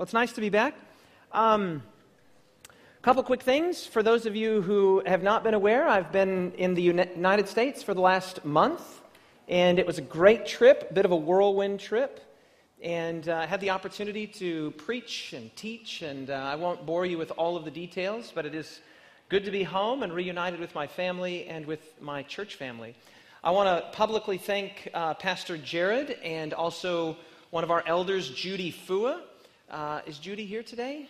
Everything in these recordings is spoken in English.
Well, it's nice to be back. Um, a couple quick things. For those of you who have not been aware, I've been in the United States for the last month, and it was a great trip, a bit of a whirlwind trip. And uh, I had the opportunity to preach and teach, and uh, I won't bore you with all of the details, but it is good to be home and reunited with my family and with my church family. I want to publicly thank uh, Pastor Jared and also one of our elders, Judy Fua. Uh, is Judy here today?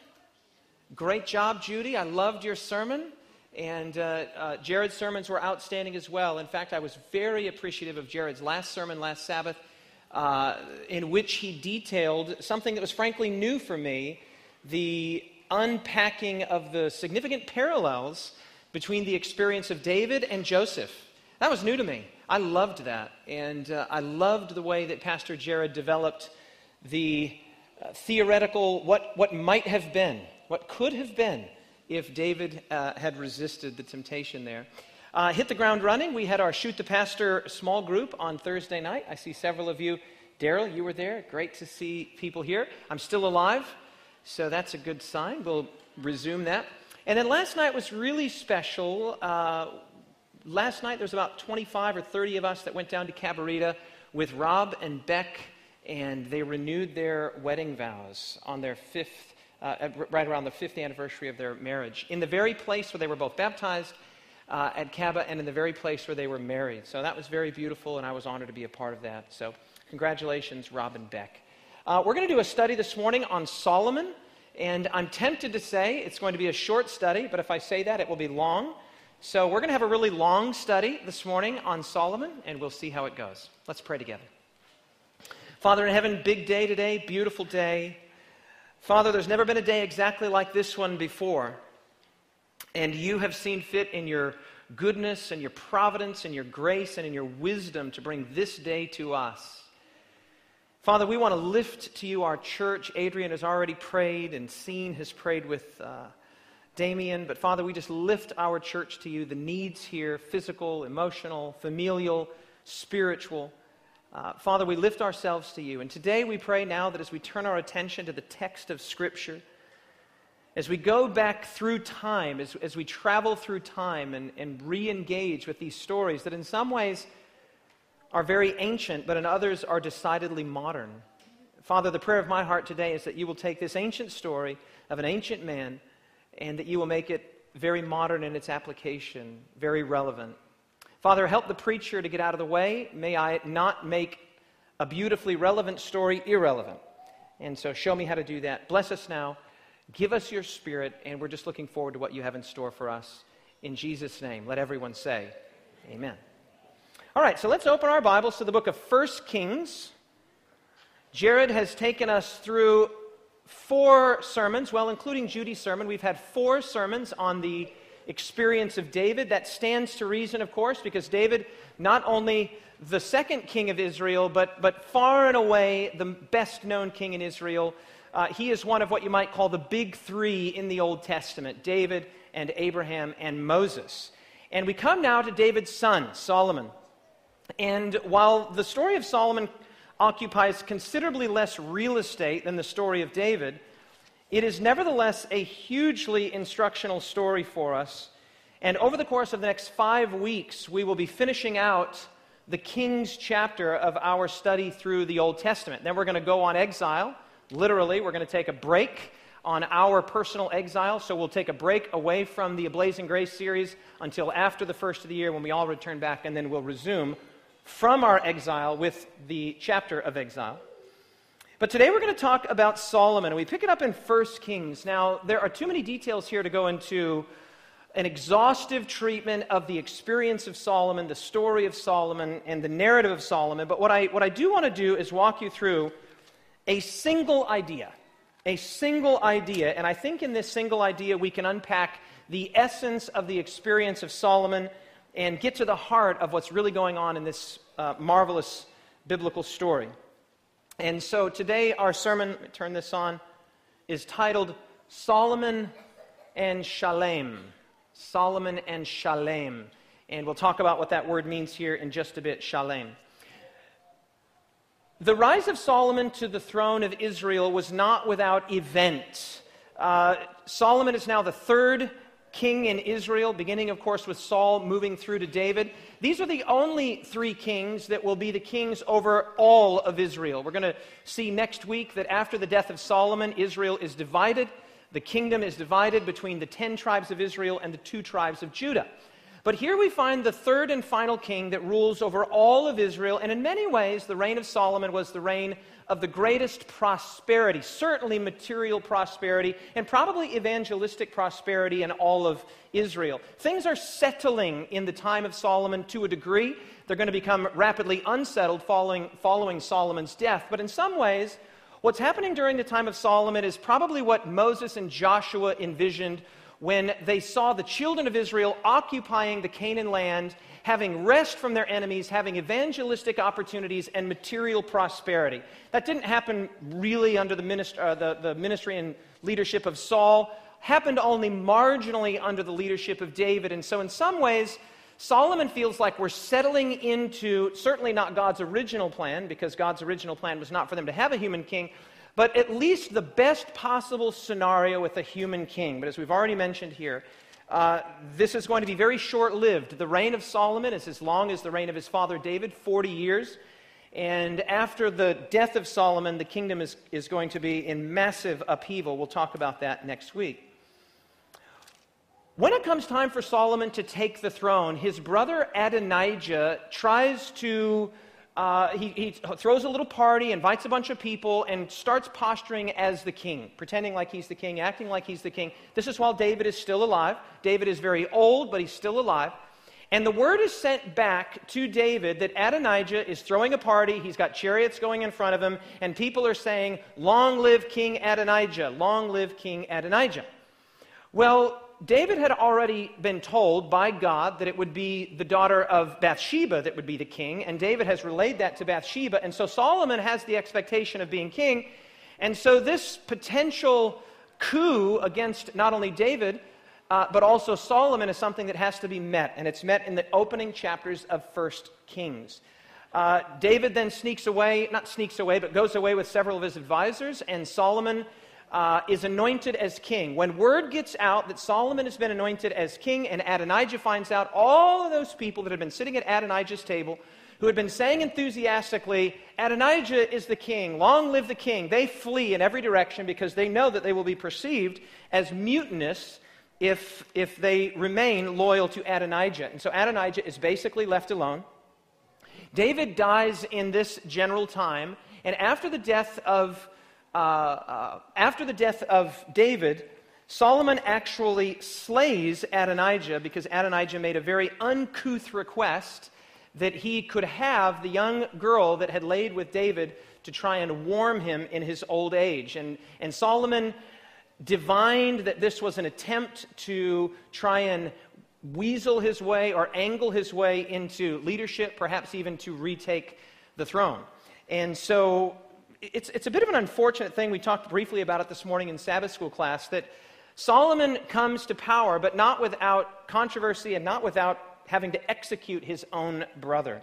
Great job, Judy. I loved your sermon. And uh, uh, Jared's sermons were outstanding as well. In fact, I was very appreciative of Jared's last sermon last Sabbath, uh, in which he detailed something that was frankly new for me the unpacking of the significant parallels between the experience of David and Joseph. That was new to me. I loved that. And uh, I loved the way that Pastor Jared developed the uh, theoretical, what, what might have been, what could have been if David uh, had resisted the temptation there. Uh, hit the ground running. We had our Shoot the Pastor small group on Thursday night. I see several of you. Daryl, you were there. Great to see people here. I'm still alive, so that's a good sign. We'll resume that. And then last night was really special. Uh, last night there was about 25 or 30 of us that went down to Cabarita with Rob and Beck, and they renewed their wedding vows on their fifth, uh, right around the fifth anniversary of their marriage, in the very place where they were both baptized uh, at Caba and in the very place where they were married. So that was very beautiful, and I was honored to be a part of that. So congratulations, Rob and Beck. Uh, we're going to do a study this morning on Solomon, and I'm tempted to say it's going to be a short study, but if I say that, it will be long. So, we're going to have a really long study this morning on Solomon, and we'll see how it goes. Let's pray together. Father in heaven, big day today, beautiful day. Father, there's never been a day exactly like this one before. And you have seen fit in your goodness and your providence and your grace and in your wisdom to bring this day to us. Father, we want to lift to you our church. Adrian has already prayed, and Seen has prayed with. Uh, Damien, but Father, we just lift our church to you, the needs here physical, emotional, familial, spiritual. Uh, Father, we lift ourselves to you. And today we pray now that as we turn our attention to the text of Scripture, as we go back through time, as, as we travel through time and, and re engage with these stories that in some ways are very ancient, but in others are decidedly modern. Father, the prayer of my heart today is that you will take this ancient story of an ancient man and that you will make it very modern in its application, very relevant. Father, help the preacher to get out of the way. May I not make a beautifully relevant story irrelevant. And so show me how to do that. Bless us now. Give us your spirit, and we're just looking forward to what you have in store for us. In Jesus' name, let everyone say, Amen. All right, so let's open our Bibles to the book of First Kings. Jared has taken us through four sermons, well, including Judy's sermon, we've had four sermons on the experience of David. That stands to reason, of course, because David, not only the second king of Israel, but, but far and away the best known king in Israel, uh, he is one of what you might call the big three in the Old Testament David and Abraham and Moses. And we come now to David's son, Solomon. And while the story of Solomon occupies considerably less real estate than the story of David, it is nevertheless a hugely instructional story for us. And over the course of the next five weeks, we will be finishing out the King's chapter of our study through the Old Testament. Then we're going to go on exile. Literally, we're going to take a break on our personal exile. So we'll take a break away from the Ablazing Grace series until after the first of the year when we all return back, and then we'll resume from our exile with the chapter of exile. But today we're going to talk about Solomon, and we pick it up in 1 Kings. Now, there are too many details here to go into an exhaustive treatment of the experience of Solomon, the story of Solomon, and the narrative of Solomon. But what I, what I do want to do is walk you through a single idea. A single idea. And I think in this single idea we can unpack the essence of the experience of Solomon and get to the heart of what's really going on in this uh, marvelous biblical story. And so today, our sermon, turn this on, is titled Solomon and Shalem. Solomon and Shalem. And we'll talk about what that word means here in just a bit, Shalem. The rise of Solomon to the throne of Israel was not without event. Uh, Solomon is now the third king in Israel, beginning, of course, with Saul, moving through to David. These are the only three kings that will be the kings over all of Israel. We're going to see next week that after the death of Solomon, Israel is divided. The kingdom is divided between the ten tribes of Israel and the two tribes of Judah. But here we find the third and final king that rules over all of Israel, and in many ways, the reign of Solomon was the reign of the greatest prosperity, certainly material prosperity, and probably evangelistic prosperity in all of Israel. Things are settling in the time of Solomon to a degree. They're going to become rapidly unsettled following, following Solomon's death. But in some ways, what's happening during the time of Solomon is probably what Moses and Joshua envisioned when they saw the children of Israel occupying the Canaan land, having rest from their enemies, having evangelistic opportunities, and material prosperity. That didn't happen really under the, minist- uh, the, the ministry and leadership of Saul, happened only marginally under the leadership of David. And so, in some ways, Solomon feels like we're settling into certainly not God's original plan, because God's original plan was not for them to have a human king, but at least the best possible scenario with a human king. But as we've already mentioned here, uh, this is going to be very short lived. The reign of Solomon is as long as the reign of his father David, 40 years. And after the death of Solomon, the kingdom is, is going to be in massive upheaval. We'll talk about that next week. When it comes time for Solomon to take the throne, his brother Adonijah tries to uh, he, he, throws a little party, invites a bunch of people, and starts posturing as the king, pretending like he's the king, acting like he's the king. This is while David is still alive. David is very old, but he's still alive. And the word is sent back to David that Adonijah is throwing a party. He's got chariots going in front of him, and people are saying, Long live King Adonijah! Long live King Adonijah! Well, David had already been told by God that it would be the daughter of Bathsheba that would be the king, and David has relayed that to Bathsheba. And so Solomon has the expectation of being king. And so this potential coup against not only David, uh, but also Solomon is something that has to be met, and it's met in the opening chapters of First Kings. Uh, David then sneaks away, not sneaks away, but goes away with several of his advisors, and Solomon uh, is anointed as king. When word gets out that Solomon has been anointed as king and Adonijah finds out, all of those people that had been sitting at Adonijah's table, who had been saying enthusiastically, Adonijah is the king, long live the king, they flee in every direction because they know that they will be perceived as mutinous if, if they remain loyal to Adonijah. And so Adonijah is basically left alone. David dies in this general time, and after the death of uh, uh, after the death of David, Solomon actually slays Adonijah because Adonijah made a very uncouth request that he could have the young girl that had laid with David to try and warm him in his old age. And, and Solomon divined that this was an attempt to try and weasel his way or angle his way into leadership, perhaps even to retake the throne. And so it's, it's a bit of an unfortunate thing. We talked briefly about it this morning in Sabbath school class that Solomon comes to power, but not without controversy and not without having to execute his own brother.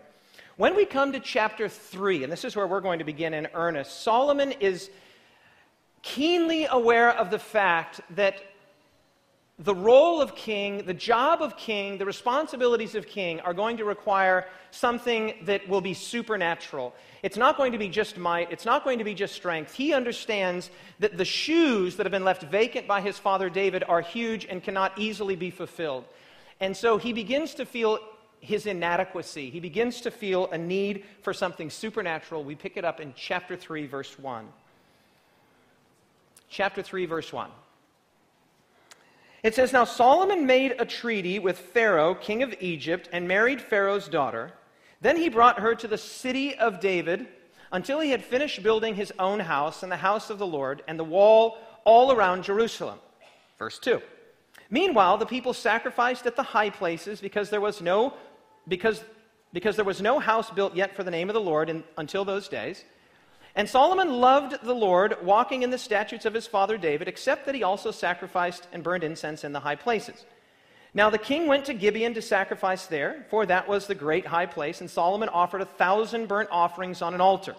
When we come to chapter 3, and this is where we're going to begin in earnest, Solomon is keenly aware of the fact that the role of king, the job of king, the responsibilities of king are going to require something that will be supernatural. It's not going to be just might, it's not going to be just strength. He understands that the shoes that have been left vacant by his father David are huge and cannot easily be fulfilled. And so he begins to feel his inadequacy. He begins to feel a need for something supernatural. We pick it up in chapter 3, verse 1. Chapter 3, verse 1. It says, Now Solomon made a treaty with Pharaoh, king of Egypt, and married Pharaoh's daughter. Then he brought her to the city of David until he had finished building his own house and the house of the Lord and the wall all around Jerusalem. Verse 2. Meanwhile, the people sacrificed at the high places because there was no because, because there was no house built yet for the name of the Lord in, until those days. And Solomon loved the Lord, walking in the statutes of his father David, except that he also sacrificed and burned incense in the high places. Now the king went to Gibeon to sacrifice there, for that was the great high place, and Solomon offered a thousand burnt offerings on an altar.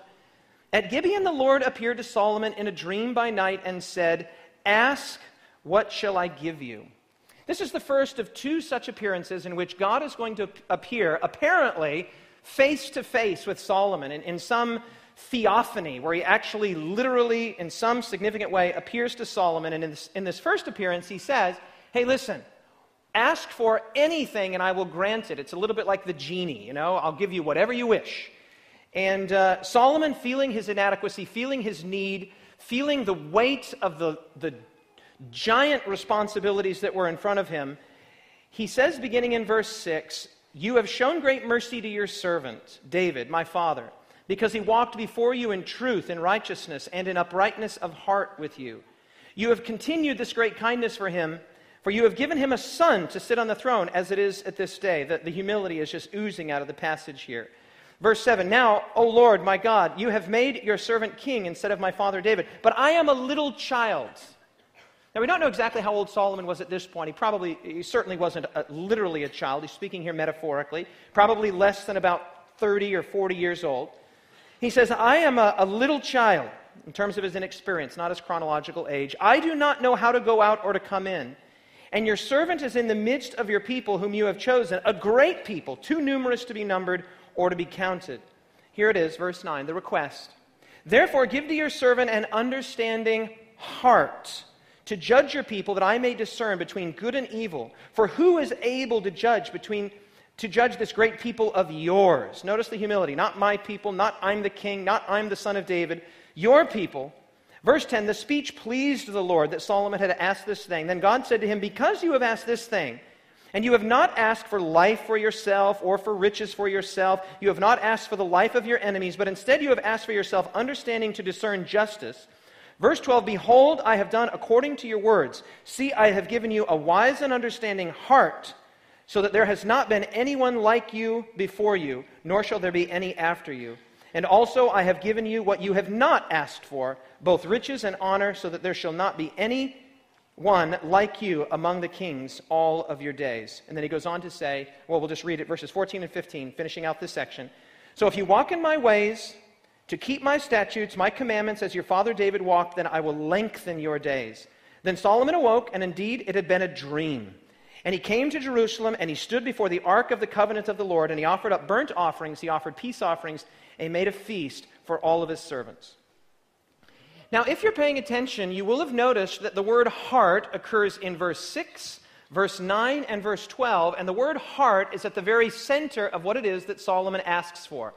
At Gibeon, the Lord appeared to Solomon in a dream by night and said, Ask, what shall I give you? This is the first of two such appearances in which God is going to appear, apparently face to face with Solomon in, in some theophany, where he actually, literally, in some significant way, appears to Solomon. And in this, in this first appearance, he says, Hey, listen, ask for anything and I will grant it. It's a little bit like the genie, you know, I'll give you whatever you wish. And uh, Solomon, feeling his inadequacy, feeling his need, feeling the weight of the, the giant responsibilities that were in front of him, he says, beginning in verse 6, You have shown great mercy to your servant, David, my father, because he walked before you in truth, in righteousness, and in uprightness of heart with you. You have continued this great kindness for him, for you have given him a son to sit on the throne, as it is at this day. The, the humility is just oozing out of the passage here. Verse 7 Now, O Lord, my God, you have made your servant king instead of my father David, but I am a little child. Now, we don't know exactly how old Solomon was at this point. He probably, he certainly wasn't a, literally a child. He's speaking here metaphorically, probably less than about 30 or 40 years old. He says, I am a, a little child in terms of his inexperience, not his chronological age. I do not know how to go out or to come in. And your servant is in the midst of your people whom you have chosen, a great people, too numerous to be numbered or to be counted. Here it is, verse 9, the request. Therefore, give to your servant an understanding heart to judge your people that I may discern between good and evil. For who is able to judge between to judge this great people of yours? Notice the humility. Not my people, not I'm the king, not I'm the son of David, your people. Verse 10 The speech pleased the Lord that Solomon had asked this thing. Then God said to him, Because you have asked this thing, and you have not asked for life for yourself or for riches for yourself, you have not asked for the life of your enemies, but instead you have asked for yourself understanding to discern justice Verse 12 Behold, I have done according to your words. See, I have given you a wise and understanding heart, so that there has not been anyone like you before you, nor shall there be any after you. And also I have given you what you have not asked for, both riches and honor, so that there shall not be any one like you among the kings all of your days. And then he goes on to say, well, we'll just read it, verses 14 and 15, finishing out this section. So if you walk in my ways, to keep my statutes, my commandments, as your father David walked, then I will lengthen your days. Then Solomon awoke, and indeed it had been a dream. And he came to Jerusalem, and he stood before the ark of the covenant of the Lord, and he offered up burnt offerings, he offered peace offerings, and he made a feast for all of his servants. Now, if you're paying attention, you will have noticed that the word heart occurs in verse 6, verse 9, and verse 12, and the word heart is at the very center of what it is that Solomon asks for.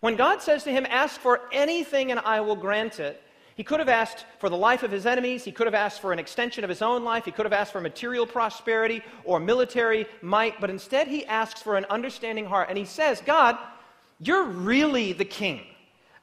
When God says to him, Ask for anything and I will grant it, he could have asked for the life of his enemies. He could have asked for an extension of his own life. He could have asked for material prosperity or military might. But instead, he asks for an understanding heart. And he says, God, you're really the king.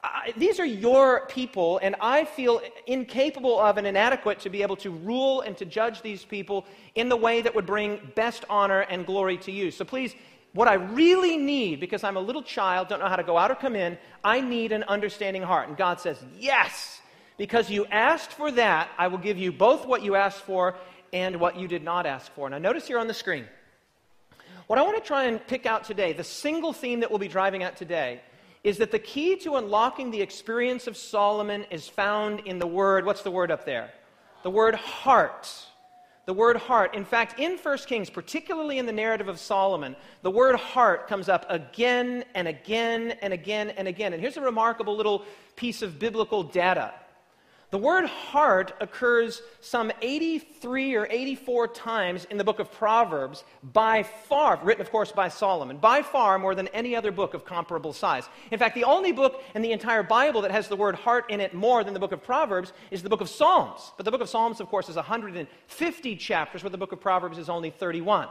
I, these are your people, and I feel incapable of and inadequate to be able to rule and to judge these people in the way that would bring best honor and glory to you. So please what I really need, because I'm a little child, don't know how to go out or come in, I need an understanding heart. And God says, Yes, because you asked for that, I will give you both what you asked for and what you did not ask for. Now, notice here on the screen. What I want to try and pick out today, the single theme that we'll be driving at today, is that the key to unlocking the experience of Solomon is found in the word, what's the word up there? The word heart the word heart. In fact, in 1 Kings, particularly in the narrative of Solomon, the word heart comes up again and again and again and again. And here's a remarkable little piece of biblical data the word heart occurs some 83 or 84 times in the book of Proverbs, by far, written, of course, by Solomon, by far more than any other book of comparable size. In fact, the only book in the entire Bible that has the word heart in it more than the book of Proverbs is the book of Psalms. But the book of Psalms, of course, is 150 chapters, where the book of Proverbs is only 31.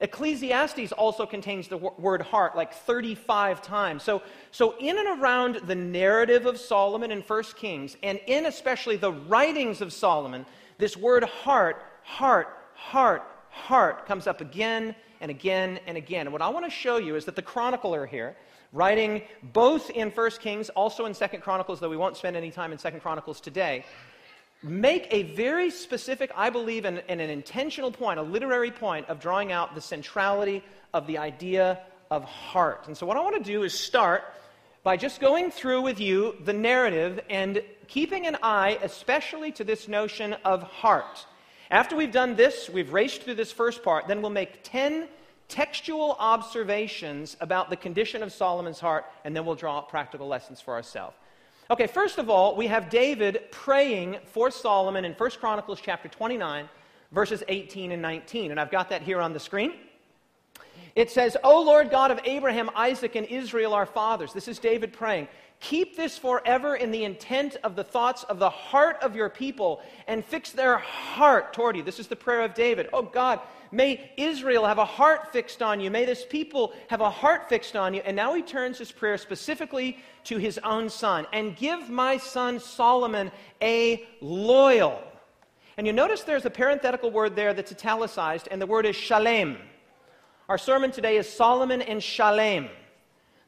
Ecclesiastes also contains the word heart like 35 times. So, so, in and around the narrative of Solomon in 1 Kings, and in especially the writings of Solomon, this word heart, heart, heart, heart comes up again and again and again. And what I want to show you is that the chronicler here, writing both in 1 Kings, also in 2 Chronicles, though we won't spend any time in 2 Chronicles today, make a very specific, I believe, and, and, an intentional point, a literary point of drawing out the centrality of the idea of heart. And so, what I want to do is start by just going through with you the narrative and keeping an eye especially to this notion of heart. After we've done this, we've raced through this first part, then we'll make 10 textual observations about the condition of Solomon's heart, and then we'll draw practical lessons for ourselves. Okay, first of all, we have David praying for Solomon in 1 Chronicles chapter 29, verses 18 and 19. And I've got that here on the screen. It says, O Lord God of Abraham, Isaac, and Israel, our fathers. This is David praying. Keep this forever in the intent of the thoughts of the heart of your people and fix their heart toward you. This is the prayer of David. Oh God, may Israel have a heart fixed on you. May this people have a heart fixed on you. And now he turns his prayer specifically to his own son. And give my son Solomon a loyal. And you notice there's a parenthetical word there that's italicized, and the word is shalem. Our sermon today is Solomon and Shalem.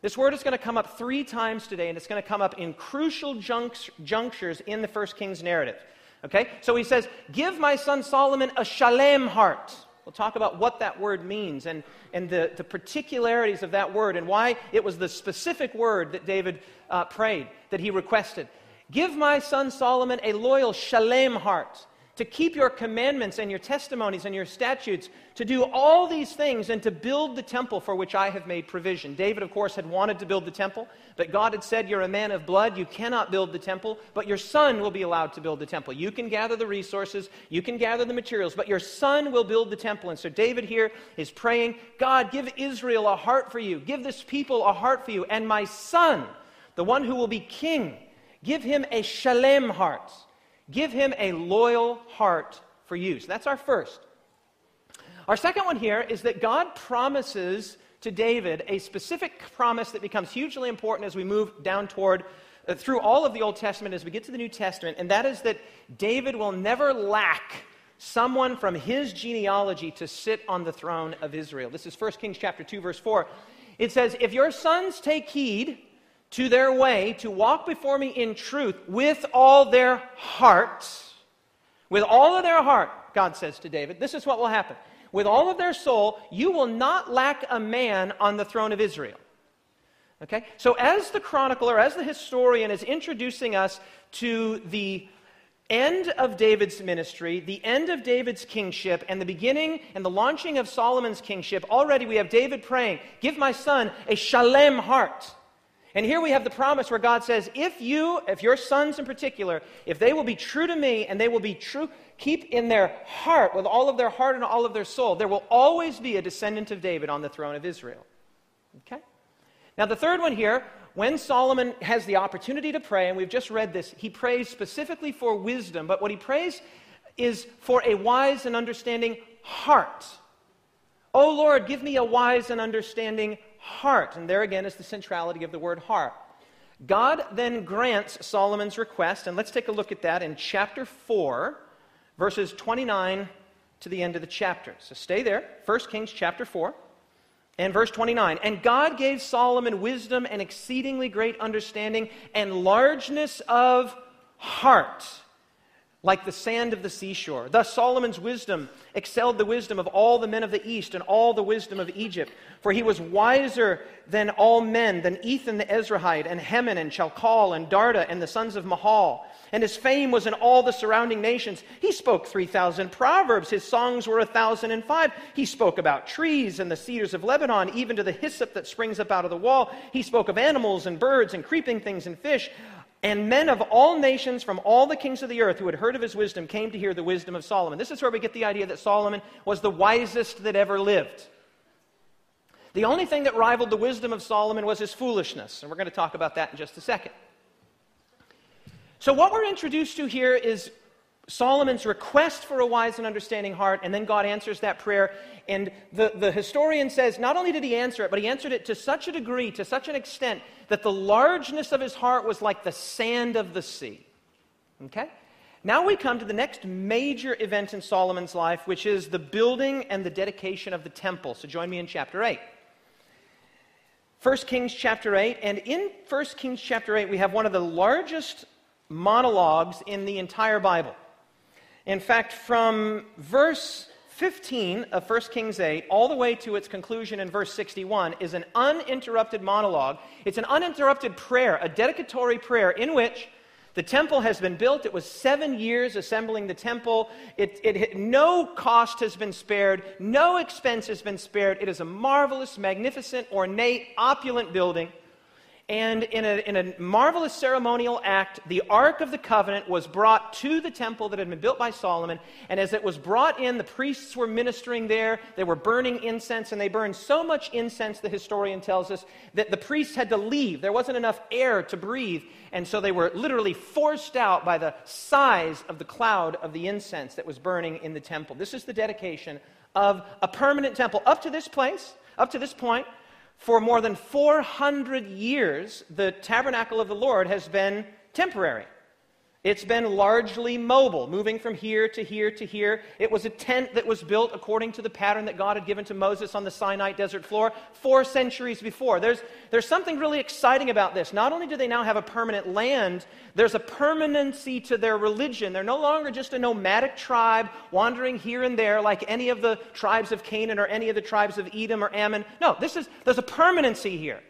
This word is going to come up three times today, and it's going to come up in crucial junctures in the First King's narrative. Okay? So he says, Give my son Solomon a shalem heart. We'll talk about what that word means and, and the, the particularities of that word and why it was the specific word that David uh, prayed, that he requested. Give my son Solomon a loyal shalem heart to keep your commandments and your testimonies and your statutes, to do all these things and to build the temple for which I have made provision. David, of course, had wanted to build the temple, but God had said, You're a man of blood, you cannot build the temple, but your son will be allowed to build the temple. You can gather the resources, you can gather the materials, but your son will build the temple. And so David here is praying, God, give Israel a heart for you, give this people a heart for you, and my son, the one who will be king, give him a shalem heart Give him a loyal heart for you. So that's our first. Our second one here is that God promises to David a specific promise that becomes hugely important as we move down toward uh, through all of the Old Testament as we get to the New Testament, and that is that David will never lack someone from his genealogy to sit on the throne of Israel. This is 1 Kings chapter 2 verse 4. It says, "If your sons take heed to their way to walk before me in truth with all their heart. With all of their heart, God says to David, this is what will happen. With all of their soul, you will not lack a man on the throne of Israel. Okay? So, as the chronicler, as the historian is introducing us to the end of David's ministry, the end of David's kingship, and the beginning and the launching of Solomon's kingship, already we have David praying, Give my son a shalem heart. And here we have the promise where God says, if you, if your sons in particular, if they will be true to me and they will be true, keep in their heart, with all of their heart and all of their soul, there will always be a descendant of David on the throne of Israel. Okay? Now, the third one here, when Solomon has the opportunity to pray, and we've just read this, he prays specifically for wisdom, but what he prays is for a wise and understanding heart. Oh Lord, give me a wise and understanding heart. And there again is the centrality of the word heart. God then grants Solomon's request, and let's take a look at that in chapter 4, verses 29 to the end of the chapter. So stay there. 1 Kings chapter 4 and verse 29. And God gave Solomon wisdom and exceedingly great understanding and largeness of heart like the sand of the seashore. Thus Solomon's wisdom excelled the wisdom of all the men of the east and all the wisdom of Egypt. For he was wiser than all men, than Ethan the Ezrahite, and Heman, and Chalcol, and Darda, and the sons of Mahol. And his fame was in all the surrounding nations. He spoke 3,000 proverbs. His songs were a 1,005. He spoke about trees and the cedars of Lebanon, even to the hyssop that springs up out of the wall. He spoke of animals and birds and creeping things and fish. And men of all nations from all the kings of the earth who had heard of his wisdom came to hear the wisdom of Solomon. This is where we get the idea that Solomon was the wisest that ever lived. The only thing that rivaled the wisdom of Solomon was his foolishness. And we're going to talk about that in just a second. So, what we're introduced to here is Solomon's request for a wise and understanding heart, and then God answers that prayer. And the, the historian says not only did he answer it, but he answered it to such a degree, to such an extent, that the largeness of his heart was like the sand of the sea. Okay? Now we come to the next major event in Solomon's life, which is the building and the dedication of the temple. So join me in chapter 8. 1 Kings chapter 8, and in 1 Kings chapter 8, we have one of the largest monologues in the entire Bible. In fact, from verse 15 of 1 Kings 8, all the way to its conclusion in verse 61, is an uninterrupted monologue. It's an uninterrupted prayer, a dedicatory prayer in which the temple has been built. It was seven years assembling the temple. It, it, no cost has been spared, no expense has been spared. It is a marvelous, magnificent, ornate, opulent building. And in a, in a marvelous ceremonial act, the Ark of the Covenant was brought to the temple that had been built by Solomon. And as it was brought in, the priests were ministering there. They were burning incense, and they burned so much incense, the historian tells us, that the priests had to leave. There wasn't enough air to breathe. And so they were literally forced out by the size of the cloud of the incense that was burning in the temple. This is the dedication of a permanent temple. Up to this place, up to this point, for more than 400 years, the tabernacle of the Lord has been temporary. It's been largely mobile, moving from here to here to here. It was a tent that was built according to the pattern that God had given to Moses on the Sinai desert floor four centuries before. There's, there's something really exciting about this. Not only do they now have a permanent land, there's a permanency to their religion. They're no longer just a nomadic tribe wandering here and there like any of the tribes of Canaan or any of the tribes of Edom or Ammon. No, this is, there's a permanency here.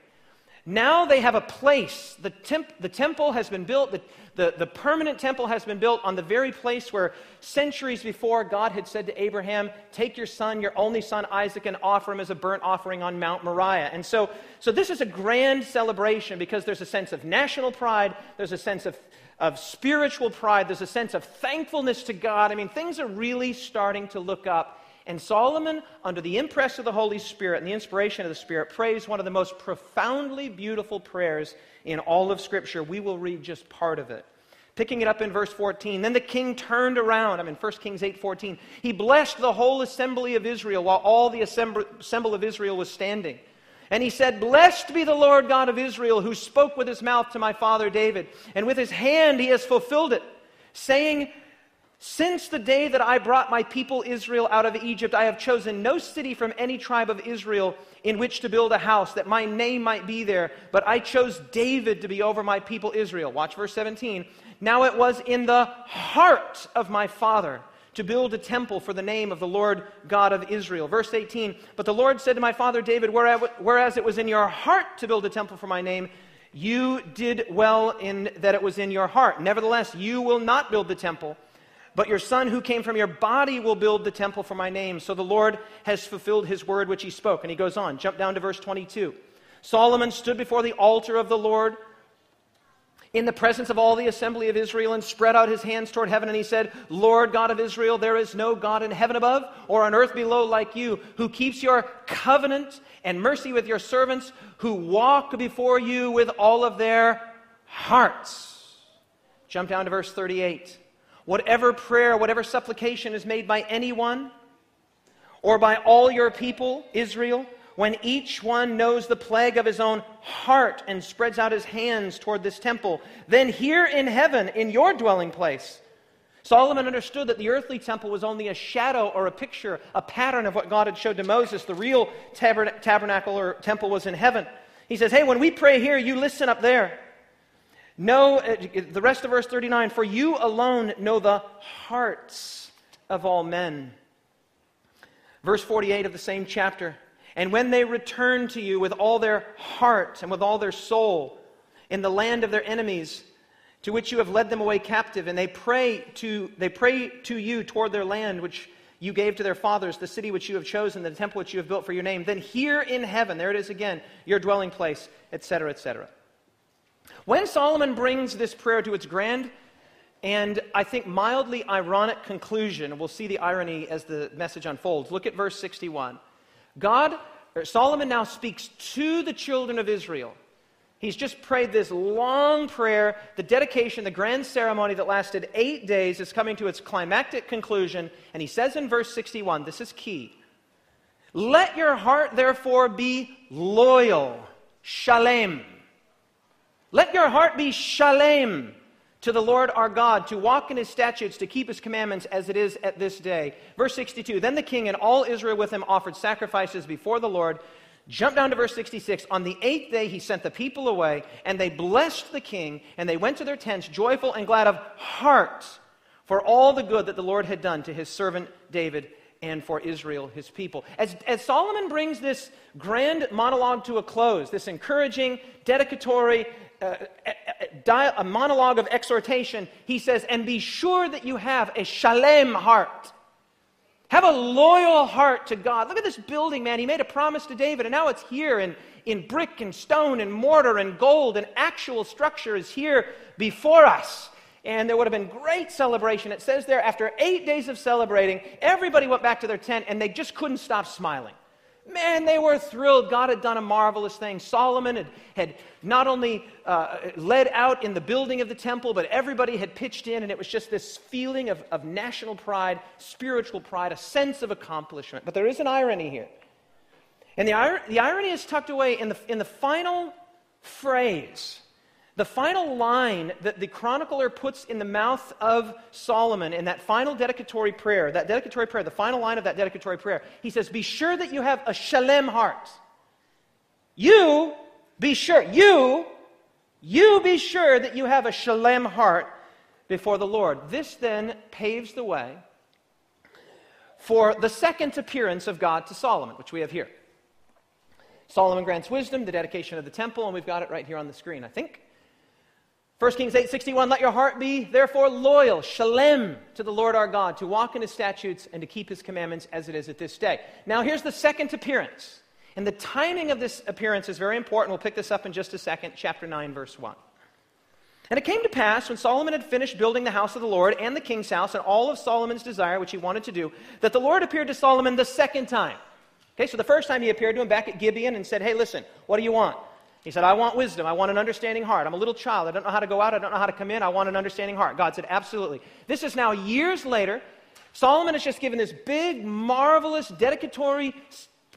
Now they have a place. The, temp, the temple has been built, the, the, the permanent temple has been built on the very place where centuries before God had said to Abraham, Take your son, your only son Isaac, and offer him as a burnt offering on Mount Moriah. And so, so this is a grand celebration because there's a sense of national pride, there's a sense of, of spiritual pride, there's a sense of thankfulness to God. I mean, things are really starting to look up and Solomon, under the impress of the Holy Spirit and the inspiration of the Spirit, prays one of the most profoundly beautiful prayers in all of Scripture. We will read just part of it. Picking it up in verse 14. Then the king turned around. I'm in 1 Kings 8 14. He blessed the whole assembly of Israel while all the assembly of Israel was standing. And he said, Blessed be the Lord God of Israel, who spoke with his mouth to my father David, and with his hand he has fulfilled it, saying, since the day that I brought my people Israel out of Egypt, I have chosen no city from any tribe of Israel in which to build a house, that my name might be there. But I chose David to be over my people Israel. Watch verse 17. Now it was in the heart of my father to build a temple for the name of the Lord God of Israel. Verse 18. But the Lord said to my father David, Whereas it was in your heart to build a temple for my name, you did well in that it was in your heart. Nevertheless, you will not build the temple but your son who came from your body will build the temple for my name. So the Lord has fulfilled his word which he spoke. And he goes on. Jump down to verse 22. Solomon stood before the altar of the Lord in the presence of all the assembly of Israel and spread out his hands toward heaven. And he said, Lord God of Israel, there is no God in heaven above or on earth below like you, who keeps your covenant and mercy with your servants, who walk before you with all of their hearts. Jump down to verse 38 whatever prayer, whatever supplication is made by anyone or by all your people, Israel, when each one knows the plague of his own heart and spreads out his hands toward this temple, then here in heaven, in your dwelling place, Solomon understood that the earthly temple was only a shadow or a picture, a pattern of what God had showed to Moses. The real tabernacle or temple was in heaven. He says, Hey, when we pray here, you listen up there. Know, uh, the rest of verse 39 For you alone know the hearts of all men. Verse 48 of the same chapter. And when they return to you with all their heart and with all their soul in the land of their enemies, to which you have led them away captive, and they pray to, they pray to you toward their land, which you gave to their fathers, the city which you have chosen, the temple which you have built for your name, then here in heaven, there it is again, your dwelling place, etc., etc. When Solomon brings this prayer to its grand and I think mildly ironic conclusion, we'll see the irony as the message unfolds. Look at verse 61. God, Solomon now speaks to the children of Israel. He's just prayed this long prayer. The dedication, the grand ceremony that lasted eight days, is coming to its climactic conclusion. And he says in verse 61, this is key Let your heart therefore be loyal, shalem let your heart be shalem to the Lord our God, to walk in his statutes, to keep his commandments as it is at this day. Verse 62 Then the king and all Israel with him offered sacrifices before the Lord. Jump down to verse 66. On the eighth day, he sent the people away, and they blessed the king, and they went to their tents, joyful and glad of heart, for all the good that the Lord had done to his servant David. and for Israel, his people. As, as Solomon brings this grand monologue to a close, this encouraging, dedicatory, uh, a, a monologue of exhortation, he says, And be sure that you have a shalem heart. Have a loyal heart to God. Look at this building, man. He made a promise to David, and now it's here in, in brick and stone and mortar and gold, An actual structure is here before us and there would have been great celebration. It says there, after eight days of celebrating, everybody went back to their tent and they just couldn't stop smiling. Man, they were thrilled. God had done a marvelous thing. Solomon had, had not only uh, led out in the building of the temple, but everybody had pitched in, and it was just this feeling of, of national pride, spiritual pride, a sense of accomplishment. But there is an irony here. And the, the irony is tucked away in the, in the final phrase the final line that the chronicler puts in the mouth of Solomon in that final dedicatory prayer, that dedicatory prayer, the final line of that dedicatory prayer, he says, Be sure that you have a shalem heart. You be sure, you, you be sure that you have a shalem heart before the Lord. This then paves the way for the second appearance of God to Solomon, which we have here. Solomon grants wisdom, the dedication of the temple, and we've got it right here on the screen, I think. 1 Kings 8:61 Let your heart be therefore loyal shalem to the Lord our God to walk in his statutes and to keep his commandments as it is at this day. Now here's the second appearance. And the timing of this appearance is very important. We'll pick this up in just a second, chapter 9 verse 1. And it came to pass when Solomon had finished building the house of the Lord and the king's house and all of Solomon's desire which he wanted to do that the Lord appeared to Solomon the second time. Okay, so the first time he appeared to him back at Gibeon and said, "Hey, listen, what do you want?" He said, I want wisdom. I want an understanding heart. I'm a little child. I don't know how to go out. I don't know how to come in. I want an understanding heart. God said, Absolutely. This is now years later. Solomon has just given this big, marvelous, dedicatory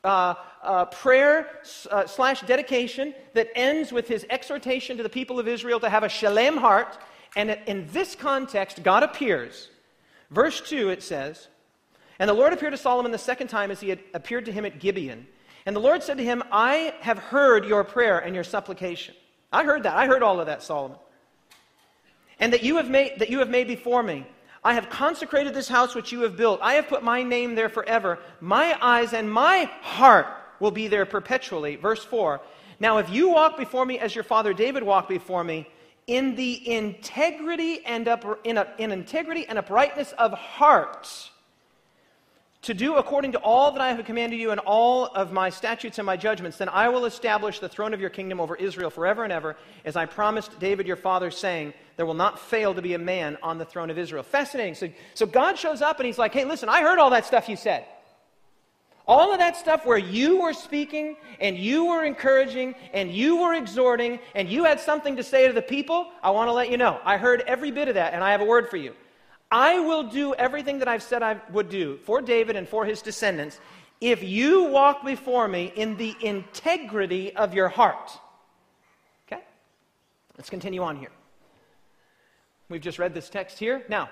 uh, uh, prayer uh, slash dedication that ends with his exhortation to the people of Israel to have a shalem heart. And in this context, God appears. Verse 2, it says, And the Lord appeared to Solomon the second time as he had appeared to him at Gibeon. And the Lord said to him, I have heard your prayer and your supplication. I heard that. I heard all of that, Solomon. And that you have made, that you have made before me. I have consecrated this house which you have built. I have put my name there forever. My eyes and my heart will be there perpetually. Verse 4. Now, if you walk before me as your father David walked before me, in the integrity and up, in, a, in integrity and uprightness of heart, to do according to all that I have commanded you and all of my statutes and my judgments, then I will establish the throne of your kingdom over Israel forever and ever, as I promised David your father, saying, There will not fail to be a man on the throne of Israel. Fascinating. So, so God shows up and he's like, Hey, listen, I heard all that stuff you said. All of that stuff where you were speaking and you were encouraging and you were exhorting and you had something to say to the people, I want to let you know. I heard every bit of that and I have a word for you. I will do everything that I've said I would do for David and for his descendants if you walk before me in the integrity of your heart. Okay? Let's continue on here. We've just read this text here. Now,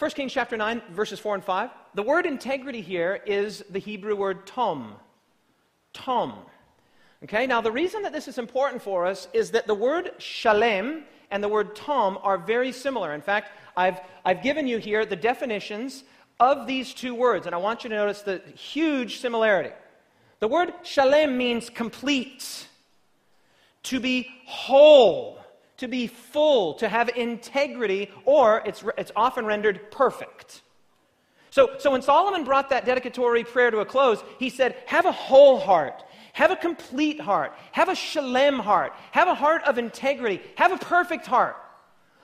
1 Kings chapter 9, verses 4 and 5. The word integrity here is the Hebrew word tom. Tom. Okay, now the reason that this is important for us is that the word shalem and the word tom are very similar. In fact, I've, I've given you here the definitions of these two words, and I want you to notice the huge similarity. The word shalem means complete, to be whole, to be full, to have integrity, or it's, it's often rendered perfect. So, so when Solomon brought that dedicatory prayer to a close, he said, Have a whole heart. Have a complete heart. Have a shalem heart. Have a heart of integrity. Have a perfect heart.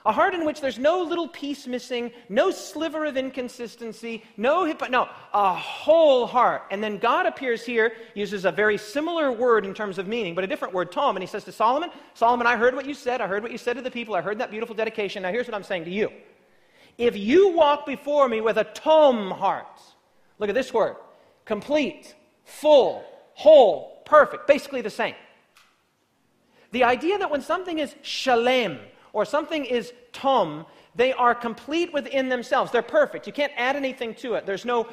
A heart in which there's no little piece missing, no sliver of inconsistency, no hip, no, a whole heart. And then God appears here, uses a very similar word in terms of meaning, but a different word, tom. And he says to Solomon, Solomon, I heard what you said. I heard what you said to the people. I heard that beautiful dedication. Now here's what I'm saying to you. If you walk before me with a tom heart, look at this word complete, full, whole, perfect, basically the same. The idea that when something is shalem, or something is tom, they are complete within themselves. They're perfect. You can't add anything to it. There's no,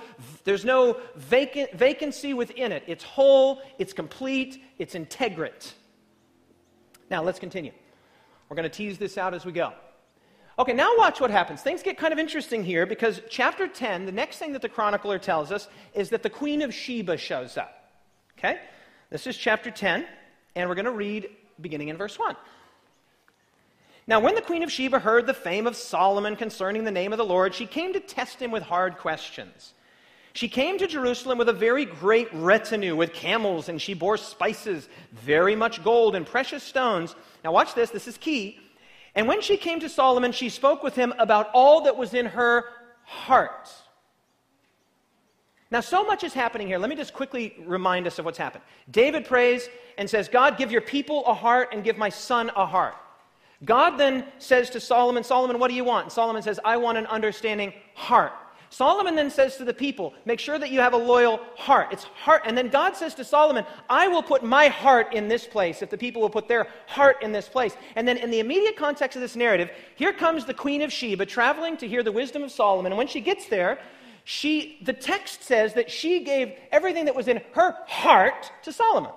there's no vacancy within it. It's whole, it's complete, it's integrate. Now, let's continue. We're going to tease this out as we go. Okay, now watch what happens. Things get kind of interesting here because chapter 10, the next thing that the chronicler tells us is that the Queen of Sheba shows up. Okay? This is chapter 10, and we're going to read beginning in verse 1. Now, when the Queen of Sheba heard the fame of Solomon concerning the name of the Lord, she came to test him with hard questions. She came to Jerusalem with a very great retinue, with camels, and she bore spices, very much gold, and precious stones. Now, watch this, this is key and when she came to Solomon, she spoke with him about all that was in her heart. Now, so much is happening here. Let me just quickly remind us of what's happened. David prays and says, God, give your people a heart and give my son a heart. God then says to Solomon, Solomon, what do you want? And Solomon says, I want an understanding heart. Solomon then says to the people, Make sure that you have a loyal heart. It's heart. And then God says to Solomon, I will put my heart in this place if the people will put their heart in this place. And then in the immediate context of this narrative, here comes the Queen of Sheba traveling to hear the wisdom of Solomon. And when she gets there, she, the text says that she gave everything that was in her heart to Solomon.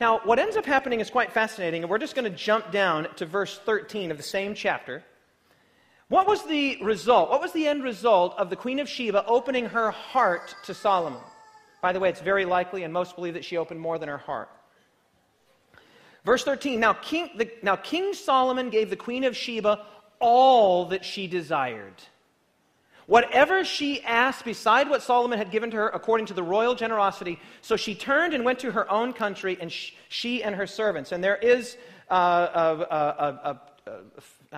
Now, what ends up happening is quite fascinating, and we're just going to jump down to verse 13 of the same chapter. What was the result? What was the end result of the Queen of Sheba opening her heart to Solomon? By the way, it's very likely, and most believe that she opened more than her heart. Verse 13 Now King, the, now King Solomon gave the Queen of Sheba all that she desired. Whatever she asked beside what Solomon had given to her according to the royal generosity, so she turned and went to her own country, and she and her servants. And there is uh,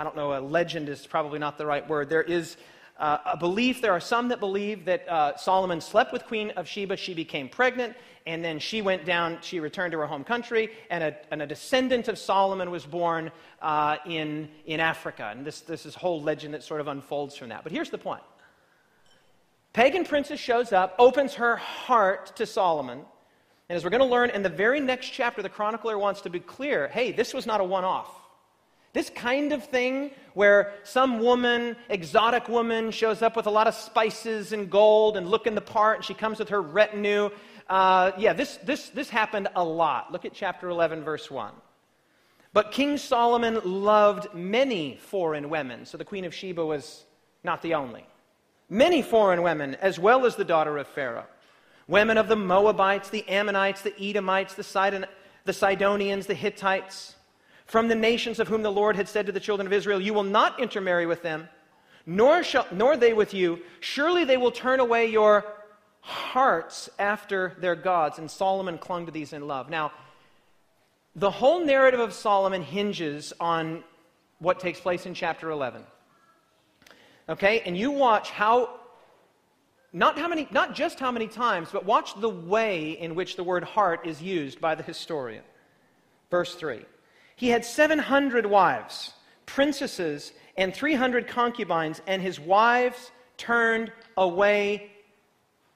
don't know, a legend is probably not the right word. There is uh, a belief, there are some that believe that uh, Solomon slept with Queen of Sheba, she became pregnant, and then she went down, she returned to her home country, and a, and a descendant of Solomon was born uh, in, in Africa. And this, this is whole legend that sort of unfolds from that. But here's the point Pagan princess shows up, opens her heart to Solomon. And as we're going to learn in the very next chapter, the chronicler wants to be clear hey, this was not a one off. This kind of thing, where some woman, exotic woman, shows up with a lot of spices and gold and looking the part, and she comes with her retinue. Uh, yeah, this, this, this happened a lot. Look at chapter 11, verse 1. But King Solomon loved many foreign women, so the Queen of Sheba was not the only. Many foreign women, as well as the daughter of Pharaoh. Women of the Moabites, the Ammonites, the Edomites, the, Sidon, the Sidonians, the Hittites from the nations of whom the Lord had said to the children of Israel, You will not intermarry with them, nor, shall, nor they with you. Surely they will turn away your hearts after their gods. And Solomon clung to these in love. Now, the whole narrative of Solomon hinges on what takes place in chapter 11. Okay? And you watch how not how many not just how many times, but watch the way in which the word heart is used by the historian. Verse 3. He had 700 wives, princesses, and 300 concubines, and his wives turned away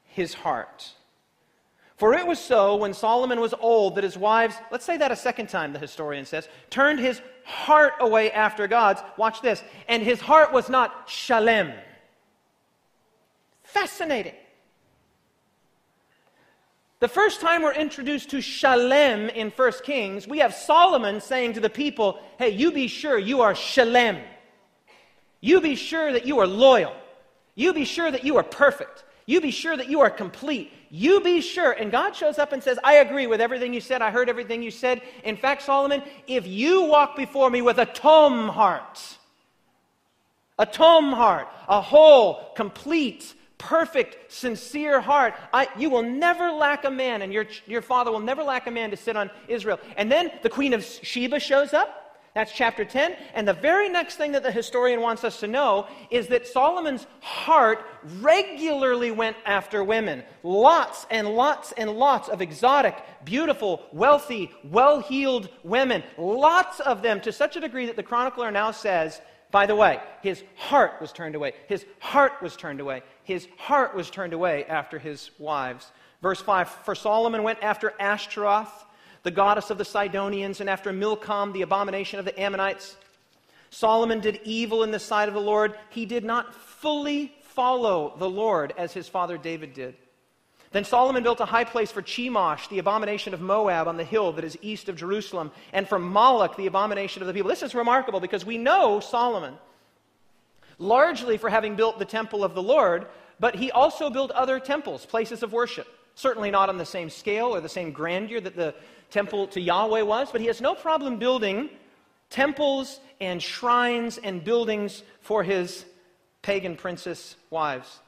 his heart. For it was so when Solomon was old that his wives, let's say that a second time, the historian says, turned his heart away after gods. Watch this. And his heart was not shalem. Fascinating. The first time we're introduced to Shalem in 1 Kings, we have Solomon saying to the people, Hey, you be sure you are Shalem. You be sure that you are loyal. You be sure that you are perfect. You be sure that you are complete. You be sure. And God shows up and says, I agree with everything you said. I heard everything you said. In fact, Solomon, if you walk before me with a tom heart, a tom heart, a whole, complete, perfect, sincere heart, I, you will never lack a man, and your, your father will never lack a man to sit on Israel. And then the queen of Sheba shows up. That's chapter 10. And the very next thing that the historian wants us to know is that Solomon's heart regularly went after women. Lots and lots and lots of exotic, beautiful, wealthy, well heeled women. Lots of them to such a degree that the chronicler now says by the way, his heart was turned away. His heart was turned away. His heart was turned away after his wives. Verse 5 For Solomon went after Ashtaroth, the goddess of the Sidonians, and after Milcom, the abomination of the Ammonites. Solomon did evil in the sight of the Lord. He did not fully follow the Lord as his father David did. Then Solomon built a high place for Chemosh, the abomination of Moab, on the hill that is east of Jerusalem, and for Moloch, the abomination of the people. This is remarkable because we know Solomon largely for having built the temple of the Lord, but he also built other temples, places of worship. Certainly not on the same scale or the same grandeur that the temple to Yahweh was, but he has no problem building temples and shrines and buildings for his pagan princess wives.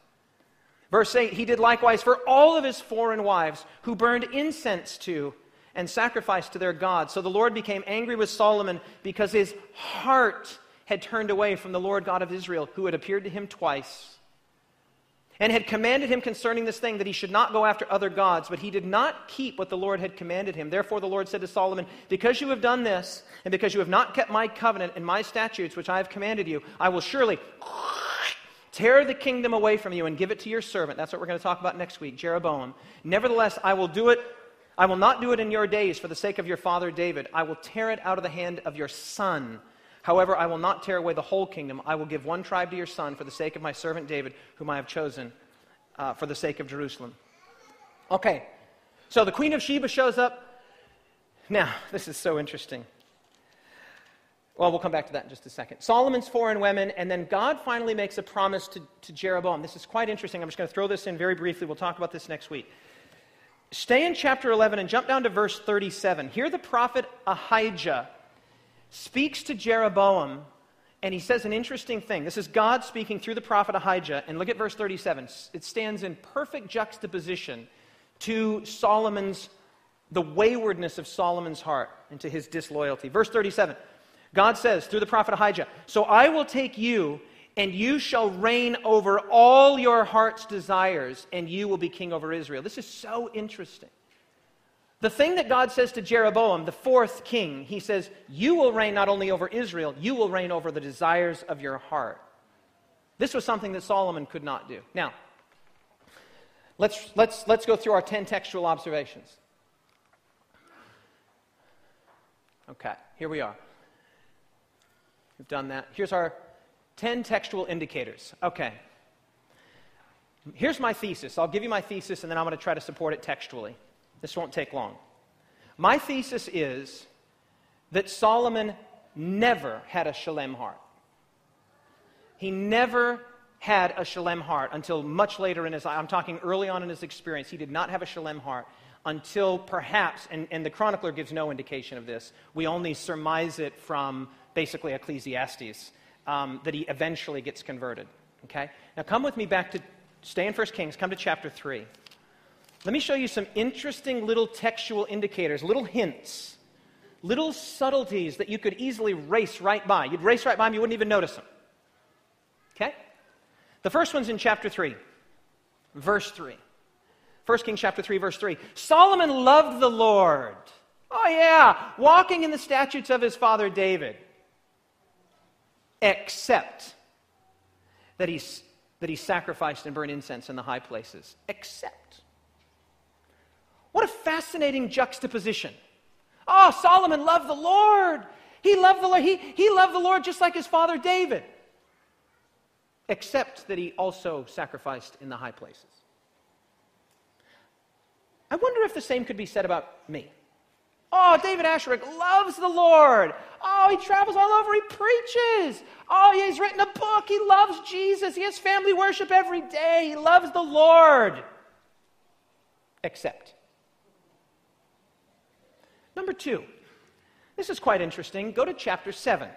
Verse 8 He did likewise for all of his foreign wives who burned incense to and sacrificed to their gods. So the Lord became angry with Solomon because his heart had turned away from the Lord God of Israel, who had appeared to him twice, and had commanded him concerning this thing that he should not go after other gods, but he did not keep what the Lord had commanded him. Therefore the Lord said to Solomon, Because you have done this, and because you have not kept my covenant and my statutes which I have commanded you, I will surely Tear the kingdom away from you and give it to your servant. That's what we're going to talk about next week, Jeroboam. Nevertheless, I will do it. I will not do it in your days for the sake of your father David. I will tear it out of the hand of your son. However, I will not tear away the whole kingdom. I will give one tribe to your son for the sake of my servant David, whom I have chosen uh, for the sake of Jerusalem. Okay, so the Queen of Sheba shows up. Now, this is so interesting. Well, we'll come back to that in just a second. Solomon's foreign women, and then God finally makes a promise to, to Jeroboam. This is quite interesting. I'm just going to throw this in very briefly. We'll talk about this next week. Stay in chapter 11 and jump down to verse 37. Here, the prophet Ahijah speaks to Jeroboam, and he says an interesting thing. This is God speaking through the prophet Ahijah, and look at verse 37. It stands in perfect juxtaposition to Solomon's, the waywardness of Solomon's heart and to his disloyalty. Verse 37. God says through the prophet Ahijah, So I will take you, and you shall reign over all your heart's desires, and you will be king over Israel. This is so interesting. The thing that God says to Jeroboam, the fourth king, he says, You will reign not only over Israel, you will reign over the desires of your heart. This was something that Solomon could not do. Now, let's, let's, let's go through our 10 textual observations. Okay, here we are. We've done that. Here's our 10 textual indicators. Okay. Here's my thesis. I'll give you my thesis and then I'm going to try to support it textually. This won't take long. My thesis is that Solomon never had a shalem heart. He never had a shalem heart until much later in his life. I'm talking early on in his experience. He did not have a shalem heart until perhaps, and, and the chronicler gives no indication of this, we only surmise it from basically Ecclesiastes, um, that he eventually gets converted. Okay? Now come with me back to, stay in 1 Kings, come to chapter 3. Let me show you some interesting little textual indicators, little hints, little subtleties that you could easily race right by. You'd race right by them, you wouldn't even notice them. Okay? The first one's in chapter 3, verse 3. 1 Kings chapter 3, verse 3. Solomon loved the Lord. Oh, yeah, walking in the statutes of his father David except that he, that he sacrificed and burned incense in the high places. Except. What a fascinating juxtaposition. Oh, Solomon loved the Lord. He loved the Lord. He, he loved the Lord just like his father David. Except that he also sacrificed in the high places. I wonder if the same could be said about me. Oh, David Asscherick loves the Lord. Oh, he travels all over. He preaches. Oh, he's written a book. He loves Jesus. He has family worship every day. He loves the Lord. Except. Number two, this is quite interesting. Go to chapter 7.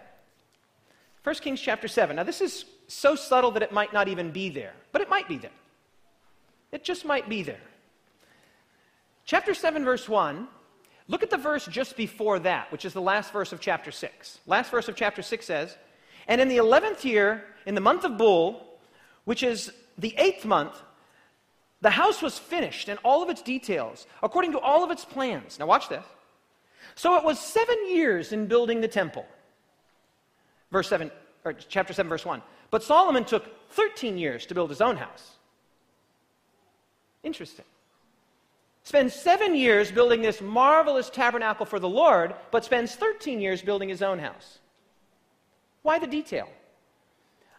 1 Kings chapter 7. Now, this is so subtle that it might not even be there, but it might be there. It just might be there. Chapter 7, verse 1 Look at the verse just before that, which is the last verse of chapter 6. Last verse of chapter 6 says, And in the 11th year, in the month of Bul, which is the eighth month, the house was finished in all of its details, according to all of its plans. Now, watch this. So it was seven years in building the temple. Verse 7, or chapter 7, verse 1. But Solomon took 13 years to build his own house. Interesting spends seven years building this marvelous tabernacle for the Lord, but spends 13 years building his own house. Why the detail?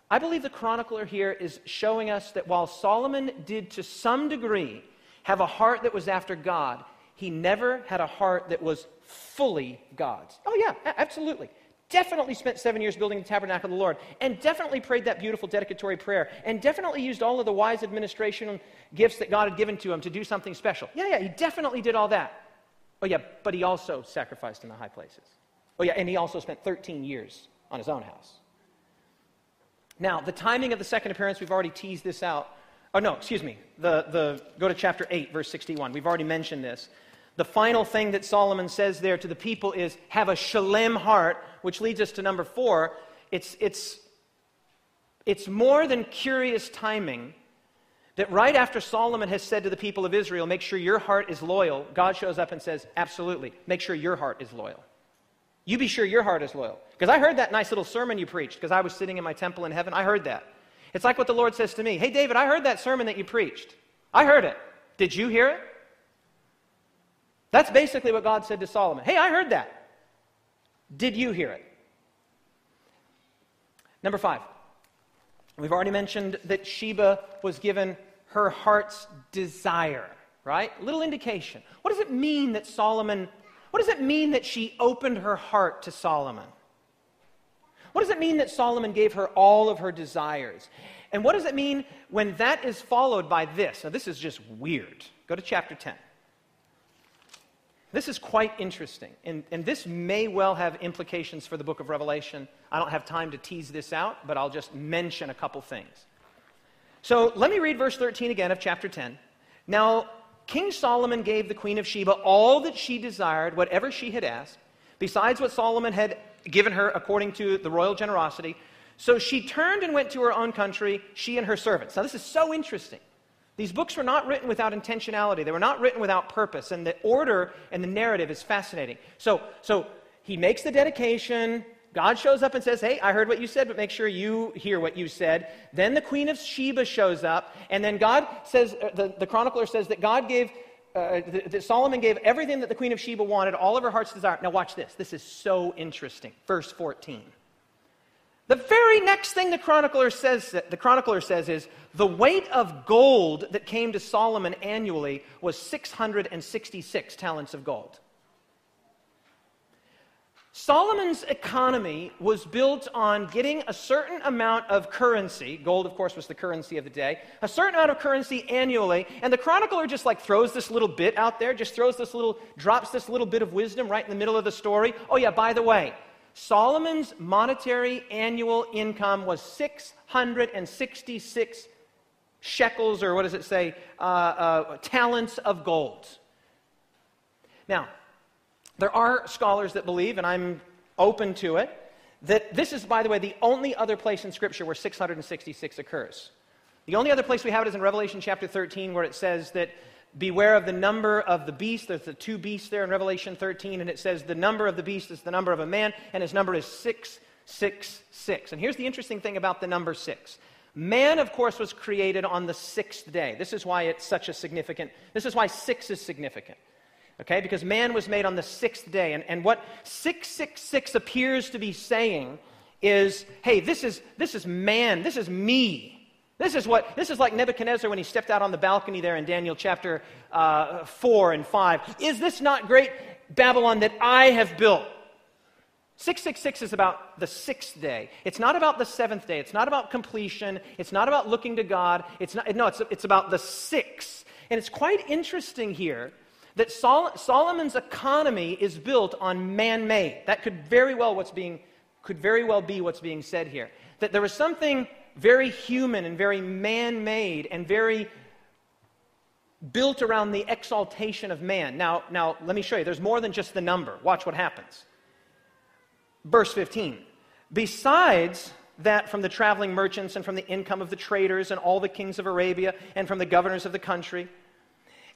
I believe the chronicler here is showing us that while Solomon did to some degree have a heart that was after God, he never had a heart that was fully God's. Oh, yeah, absolutely. Definitely spent seven years building the tabernacle of the Lord, and definitely prayed that beautiful dedicatory prayer, and definitely used all of the wise administration gifts that God had given to him to do something special. Yeah, yeah, he definitely did all that. Oh, yeah, but he also sacrificed in the high places. Oh, yeah, and he also spent 13 years on his own house. Now, the timing of the second appearance, we've already teased this out. Oh, no, excuse me. The, the, go to chapter 8, verse 61. We've already mentioned this. The final thing that Solomon says there to the people is, have a shalem heart, which leads us to number four. It's, it's, it's more than curious timing that right after Solomon has said to the people of Israel, make sure your heart is loyal, God shows up and says, absolutely, make sure your heart is loyal. You be sure your heart is loyal. Because I heard that nice little sermon you preached because I was sitting in my temple in heaven. I heard that. It's like what the Lord says to me Hey, David, I heard that sermon that you preached. I heard it. Did you hear it? That's basically what God said to Solomon. Hey, I heard that. Did you hear it? Number five. We've already mentioned that Sheba was given her heart's desire, right? Little indication. What does it mean that Solomon, what does it mean that she opened her heart to Solomon? What does it mean that Solomon gave her all of her desires? And what does it mean when that is followed by this? Now, this is just weird. Go to chapter 10. This is quite interesting, and, and this may well have implications for the book of Revelation. I don't have time to tease this out, but I'll just mention a couple things. So let me read verse 13 again of chapter 10. Now, King Solomon gave the queen of Sheba all that she desired, whatever she had asked, besides what Solomon had given her according to the royal generosity. So she turned and went to her own country, she and her servants. Now, this is so interesting. These books were not written without intentionality. They were not written without purpose. And the order and the narrative is fascinating. So, so he makes the dedication. God shows up and says, Hey, I heard what you said, but make sure you hear what you said. Then the queen of Sheba shows up. And then God says, uh, the, the chronicler says that God gave, uh, that Solomon gave everything that the queen of Sheba wanted, all of her heart's desire. Now, watch this. This is so interesting. Verse 14. The very next thing the chronicler says, the chronicler says is the weight of gold that came to Solomon annually was 666 talents of gold. Solomon's economy was built on getting a certain amount of currency. Gold, of course, was the currency of the day. A certain amount of currency annually. And the chronicler just like throws this little bit out there, just throws this little, drops this little bit of wisdom right in the middle of the story. Oh, yeah, by the way, Solomon's monetary annual income was 666 shekels, or what does it say, uh, uh, talents of gold. Now, there are scholars that believe, and I'm open to it, that this is, by the way, the only other place in Scripture where 666 occurs. The only other place we have it is in Revelation chapter 13, where it says that Beware of the number of the beast. There's the two beasts there in Revelation 13, and it says the number of the beast is the number of a man, and his number is 666. And here's the interesting thing about the number 6. Man, of course, was created on the sixth day. This is why it's such a significant, this is why 6 is significant. Okay, because man was made on the sixth day. And, and what 666 appears to be saying is hey, this is, this is man, this is me. This is what this is like Nebuchadnezzar when he stepped out on the balcony there in Daniel chapter uh, four and five. Is this not great Babylon that I have built? 666 is about the sixth day. It's not about the seventh day. It's not about completion. It's not about looking to God. It's not, no, it's, it's about the sixth. And it's quite interesting here that Sol- Solomon's economy is built on man-made. That could very well what's being could very well be what's being said here. That there was something very human and very man made and very built around the exaltation of man. Now, now, let me show you. There's more than just the number. Watch what happens. Verse 15. Besides that, from the traveling merchants and from the income of the traders and all the kings of Arabia and from the governors of the country.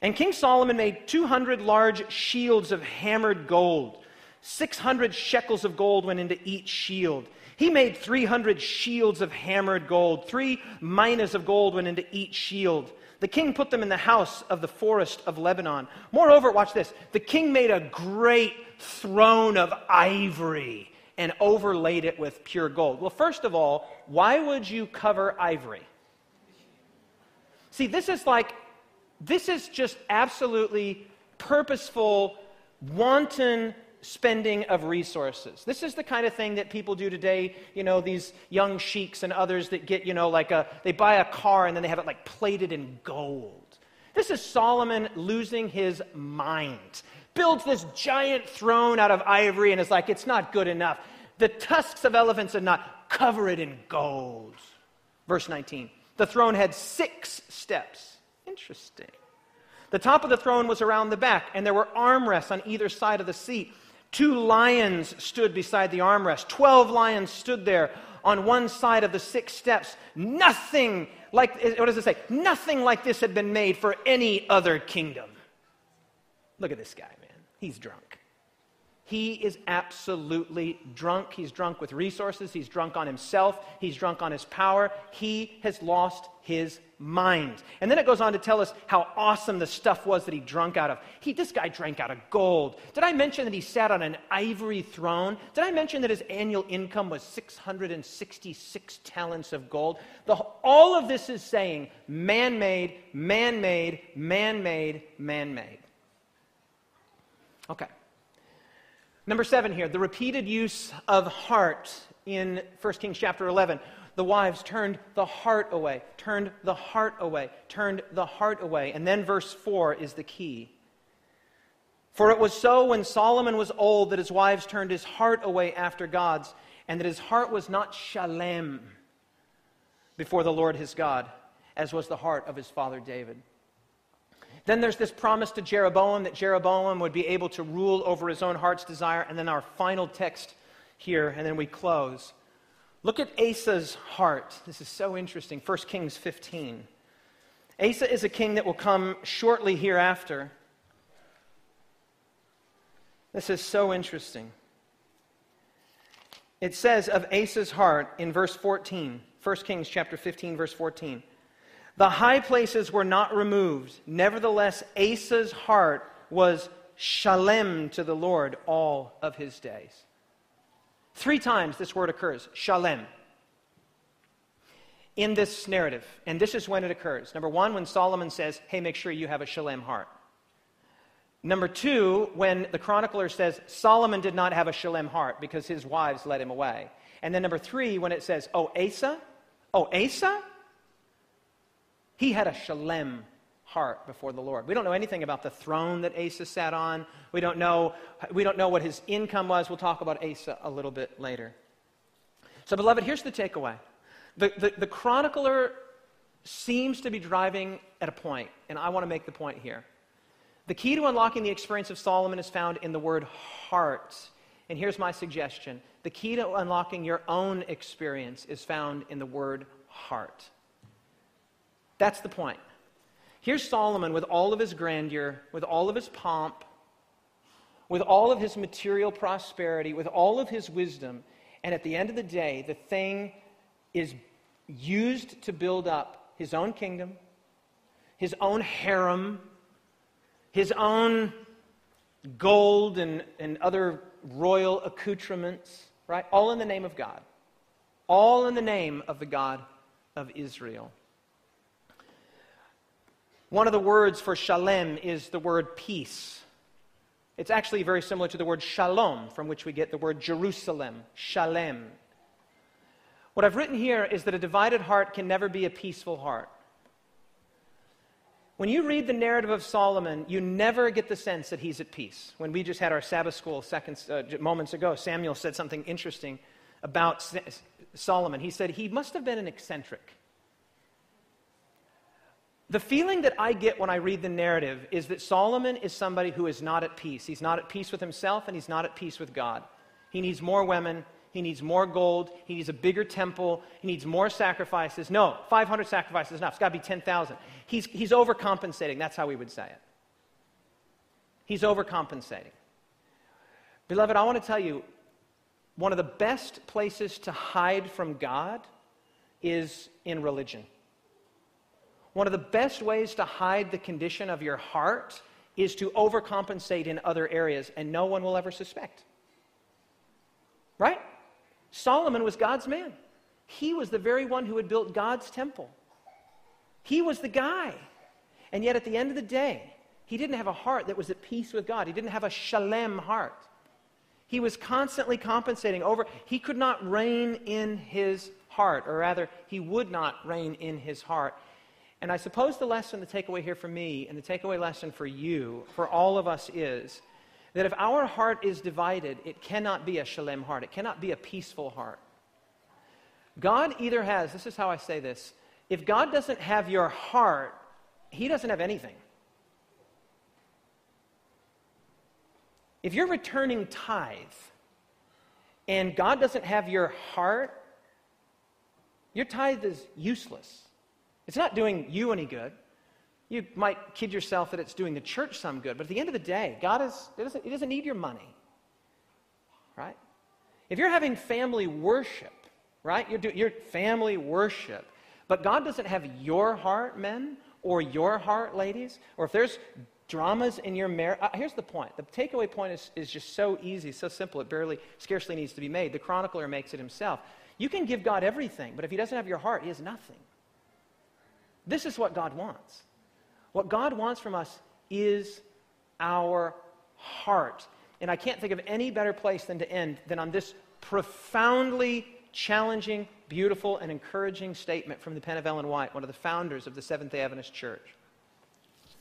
And King Solomon made 200 large shields of hammered gold. 600 shekels of gold went into each shield. He made 300 shields of hammered gold. Three minas of gold went into each shield. The king put them in the house of the forest of Lebanon. Moreover, watch this the king made a great throne of ivory and overlaid it with pure gold. Well, first of all, why would you cover ivory? See, this is like This is just absolutely purposeful, wanton spending of resources. This is the kind of thing that people do today, you know, these young sheiks and others that get, you know, like a, they buy a car and then they have it like plated in gold. This is Solomon losing his mind. Builds this giant throne out of ivory and is like, it's not good enough. The tusks of elephants are not, cover it in gold. Verse 19. The throne had six steps. Interesting. The top of the throne was around the back, and there were armrests on either side of the seat. Two lions stood beside the armrest. Twelve lions stood there on one side of the six steps. Nothing like, what does it say? Nothing like this had been made for any other kingdom. Look at this guy, man. He's drunk. He is absolutely drunk. He's drunk with resources. He's drunk on himself. He's drunk on his power. He has lost his mind. And then it goes on to tell us how awesome the stuff was that he drank out of. He, this guy drank out of gold. Did I mention that he sat on an ivory throne? Did I mention that his annual income was 666 talents of gold? The, all of this is saying man made, man made, man made, man made. Okay. Number seven here, the repeated use of heart in 1 Kings chapter 11. The wives turned the heart away, turned the heart away, turned the heart away. And then verse 4 is the key. For it was so when Solomon was old that his wives turned his heart away after gods, and that his heart was not shalem before the Lord his God, as was the heart of his father David. Then there's this promise to Jeroboam that Jeroboam would be able to rule over his own heart's desire. And then our final text here, and then we close. Look at Asa's heart. This is so interesting. 1 Kings 15. Asa is a king that will come shortly hereafter. This is so interesting. It says of Asa's heart in verse 14, 1 Kings chapter 15, verse 14. The high places were not removed. Nevertheless, Asa's heart was shalem to the Lord all of his days. Three times this word occurs shalem in this narrative. And this is when it occurs. Number one, when Solomon says, hey, make sure you have a shalem heart. Number two, when the chronicler says Solomon did not have a shalem heart because his wives led him away. And then number three, when it says, oh, Asa? Oh, Asa? He had a shalem heart before the Lord. We don't know anything about the throne that Asa sat on. We don't know, we don't know what his income was. We'll talk about Asa a little bit later. So, beloved, here's the takeaway. The, the, the chronicler seems to be driving at a point, and I want to make the point here. The key to unlocking the experience of Solomon is found in the word heart. And here's my suggestion the key to unlocking your own experience is found in the word heart. That's the point. Here's Solomon with all of his grandeur, with all of his pomp, with all of his material prosperity, with all of his wisdom. And at the end of the day, the thing is used to build up his own kingdom, his own harem, his own gold and, and other royal accoutrements, right? All in the name of God. All in the name of the God of Israel. One of the words for shalem is the word peace. It's actually very similar to the word shalom, from which we get the word Jerusalem, shalem. What I've written here is that a divided heart can never be a peaceful heart. When you read the narrative of Solomon, you never get the sense that he's at peace. When we just had our Sabbath school seconds, uh, moments ago, Samuel said something interesting about Solomon. He said he must have been an eccentric. The feeling that I get when I read the narrative is that Solomon is somebody who is not at peace. He's not at peace with himself and he's not at peace with God. He needs more women. He needs more gold. He needs a bigger temple. He needs more sacrifices. No, 500 sacrifices is enough. It's got to be 10,000. He's, he's overcompensating. That's how we would say it. He's overcompensating. Beloved, I want to tell you one of the best places to hide from God is in religion. One of the best ways to hide the condition of your heart is to overcompensate in other areas, and no one will ever suspect. Right? Solomon was God's man. He was the very one who had built God's temple. He was the guy. And yet, at the end of the day, he didn't have a heart that was at peace with God. He didn't have a shalem heart. He was constantly compensating over. He could not reign in his heart, or rather, he would not reign in his heart. And I suppose the lesson, the takeaway here for me, and the takeaway lesson for you, for all of us, is that if our heart is divided, it cannot be a shalem heart. It cannot be a peaceful heart. God either has, this is how I say this, if God doesn't have your heart, he doesn't have anything. If you're returning tithe and God doesn't have your heart, your tithe is useless. It's not doing you any good. You might kid yourself that it's doing the church some good, but at the end of the day, God is, it doesn't, it doesn't need your money. Right? If you're having family worship, right? You're, do, you're family worship, but God doesn't have your heart, men, or your heart, ladies, or if there's dramas in your marriage, uh, here's the point. The takeaway point is, is just so easy, so simple, it barely, scarcely needs to be made. The chronicler makes it himself. You can give God everything, but if he doesn't have your heart, he has nothing. This is what God wants. What God wants from us is our heart. And I can't think of any better place than to end than on this profoundly challenging, beautiful, and encouraging statement from the pen of Ellen White, one of the founders of the Seventh day Adventist Church.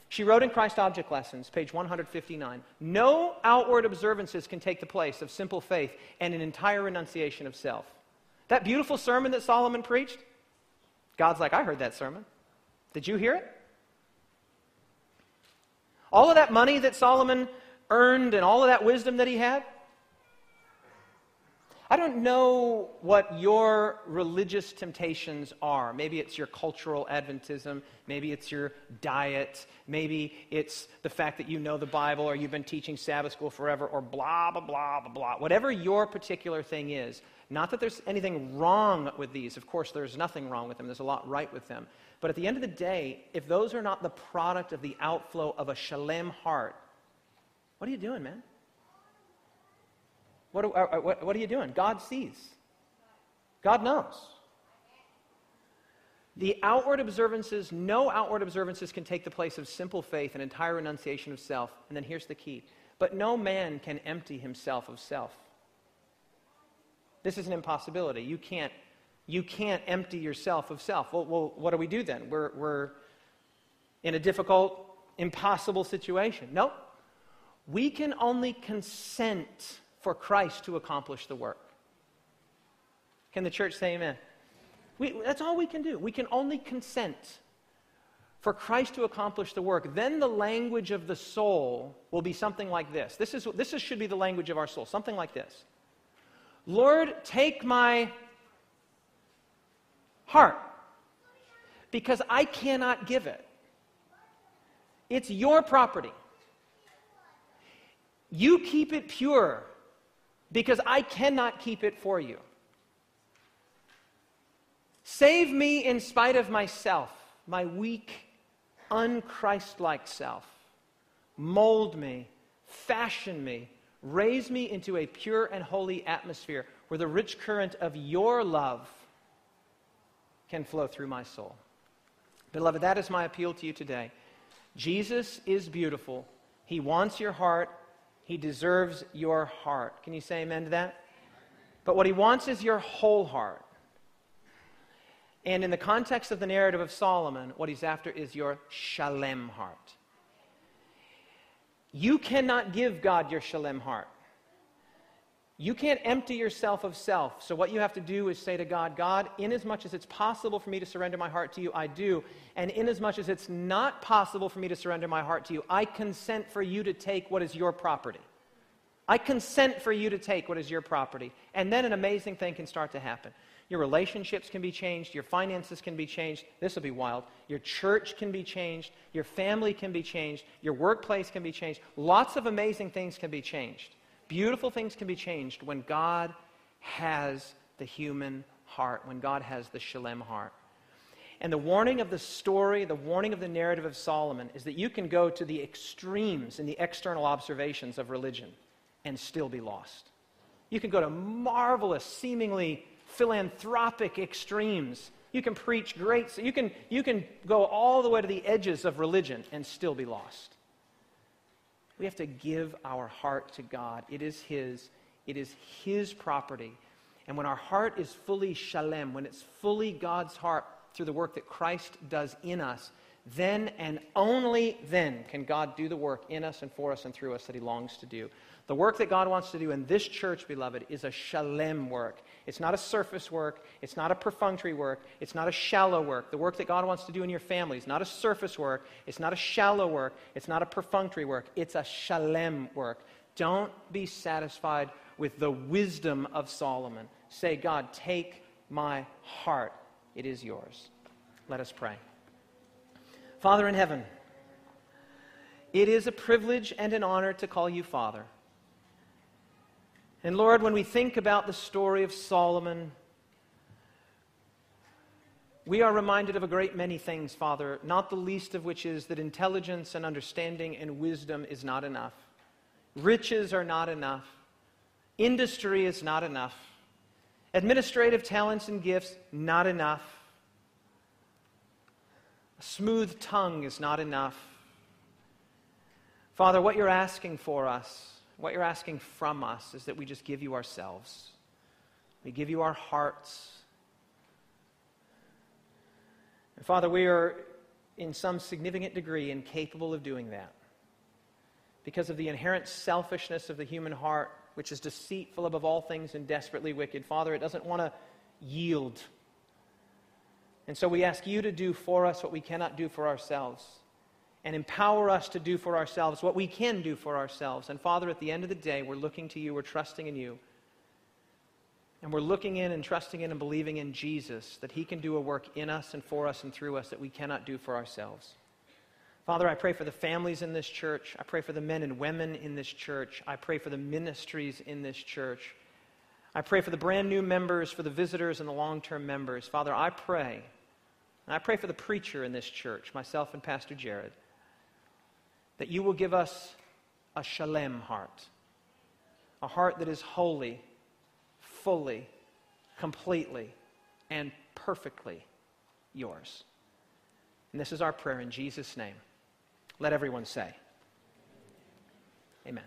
She wrote in Christ Object Lessons, page 159 No outward observances can take the place of simple faith and an entire renunciation of self. That beautiful sermon that Solomon preached, God's like, I heard that sermon. Did you hear it? All of that money that Solomon earned and all of that wisdom that he had? I don't know what your religious temptations are. Maybe it's your cultural Adventism. Maybe it's your diet. Maybe it's the fact that you know the Bible or you've been teaching Sabbath school forever or blah, blah, blah, blah, blah. Whatever your particular thing is. Not that there's anything wrong with these. Of course, there's nothing wrong with them. There's a lot right with them. But at the end of the day, if those are not the product of the outflow of a shalem heart, what are you doing, man? What, are, uh, uh, what, what are you doing? God sees. God knows. The outward observances, no outward observances can take the place of simple faith and entire renunciation of self. And then here's the key. But no man can empty himself of self. This is an impossibility. You can't you can't empty yourself of self. Well, well what do we do then? We're, we're in a difficult, impossible situation. Nope. We can only consent for Christ to accomplish the work. Can the church say amen? We, that's all we can do. We can only consent for Christ to accomplish the work. Then the language of the soul will be something like this. This, is, this is, should be the language of our soul, something like this Lord, take my heart because I cannot give it. It's your property. You keep it pure because I cannot keep it for you. Save me in spite of myself, my weak, unchristlike self. Mold me, fashion me, raise me into a pure and holy atmosphere where the rich current of your love can flow through my soul. Beloved, that is my appeal to you today. Jesus is beautiful. He wants your heart. He deserves your heart. Can you say amen to that? But what he wants is your whole heart. And in the context of the narrative of Solomon, what he's after is your shalem heart. You cannot give God your shalem heart. You can't empty yourself of self. So, what you have to do is say to God, God, inasmuch as much as it's possible for me to surrender my heart to you, I do. And inasmuch as it's not possible for me to surrender my heart to you, I consent for you to take what is your property. I consent for you to take what is your property. And then an amazing thing can start to happen. Your relationships can be changed. Your finances can be changed. This will be wild. Your church can be changed. Your family can be changed. Your workplace can be changed. Lots of amazing things can be changed. Beautiful things can be changed when God has the human heart, when God has the shalem heart. And the warning of the story, the warning of the narrative of Solomon is that you can go to the extremes in the external observations of religion and still be lost. You can go to marvelous, seemingly philanthropic extremes You can preach great, you can, you can go all the way to the edges of religion and still be lost. We have to give our heart to God. It is His, it is His property. And when our heart is fully shalem, when it's fully God's heart through the work that Christ does in us, then and only then can God do the work in us and for us and through us that He longs to do. The work that God wants to do in this church, beloved, is a shalem work. It's not a surface work. It's not a perfunctory work. It's not a shallow work. The work that God wants to do in your family is not a surface work. It's not a shallow work. It's not a perfunctory work. It's a shalem work. Don't be satisfied with the wisdom of Solomon. Say, God, take my heart. It is yours. Let us pray. Father in heaven, it is a privilege and an honor to call you Father. And Lord, when we think about the story of Solomon, we are reminded of a great many things, Father, not the least of which is that intelligence and understanding and wisdom is not enough. Riches are not enough. Industry is not enough. Administrative talents and gifts, not enough. A smooth tongue is not enough. Father, what you're asking for us what you're asking from us is that we just give you ourselves. We give you our hearts. And Father, we are in some significant degree incapable of doing that because of the inherent selfishness of the human heart, which is deceitful above all things and desperately wicked. Father, it doesn't want to yield. And so we ask you to do for us what we cannot do for ourselves and empower us to do for ourselves what we can do for ourselves. And Father, at the end of the day, we're looking to you, we're trusting in you. And we're looking in and trusting in and believing in Jesus that He can do a work in us and for us and through us that we cannot do for ourselves. Father, I pray for the families in this church. I pray for the men and women in this church. I pray for the ministries in this church. I pray for the brand new members, for the visitors, and the long term members. Father, I pray, I pray for the preacher in this church, myself and Pastor Jared that you will give us a shalem heart, a heart that is holy, fully, completely, and perfectly yours. And this is our prayer in Jesus' name. Let everyone say, Amen.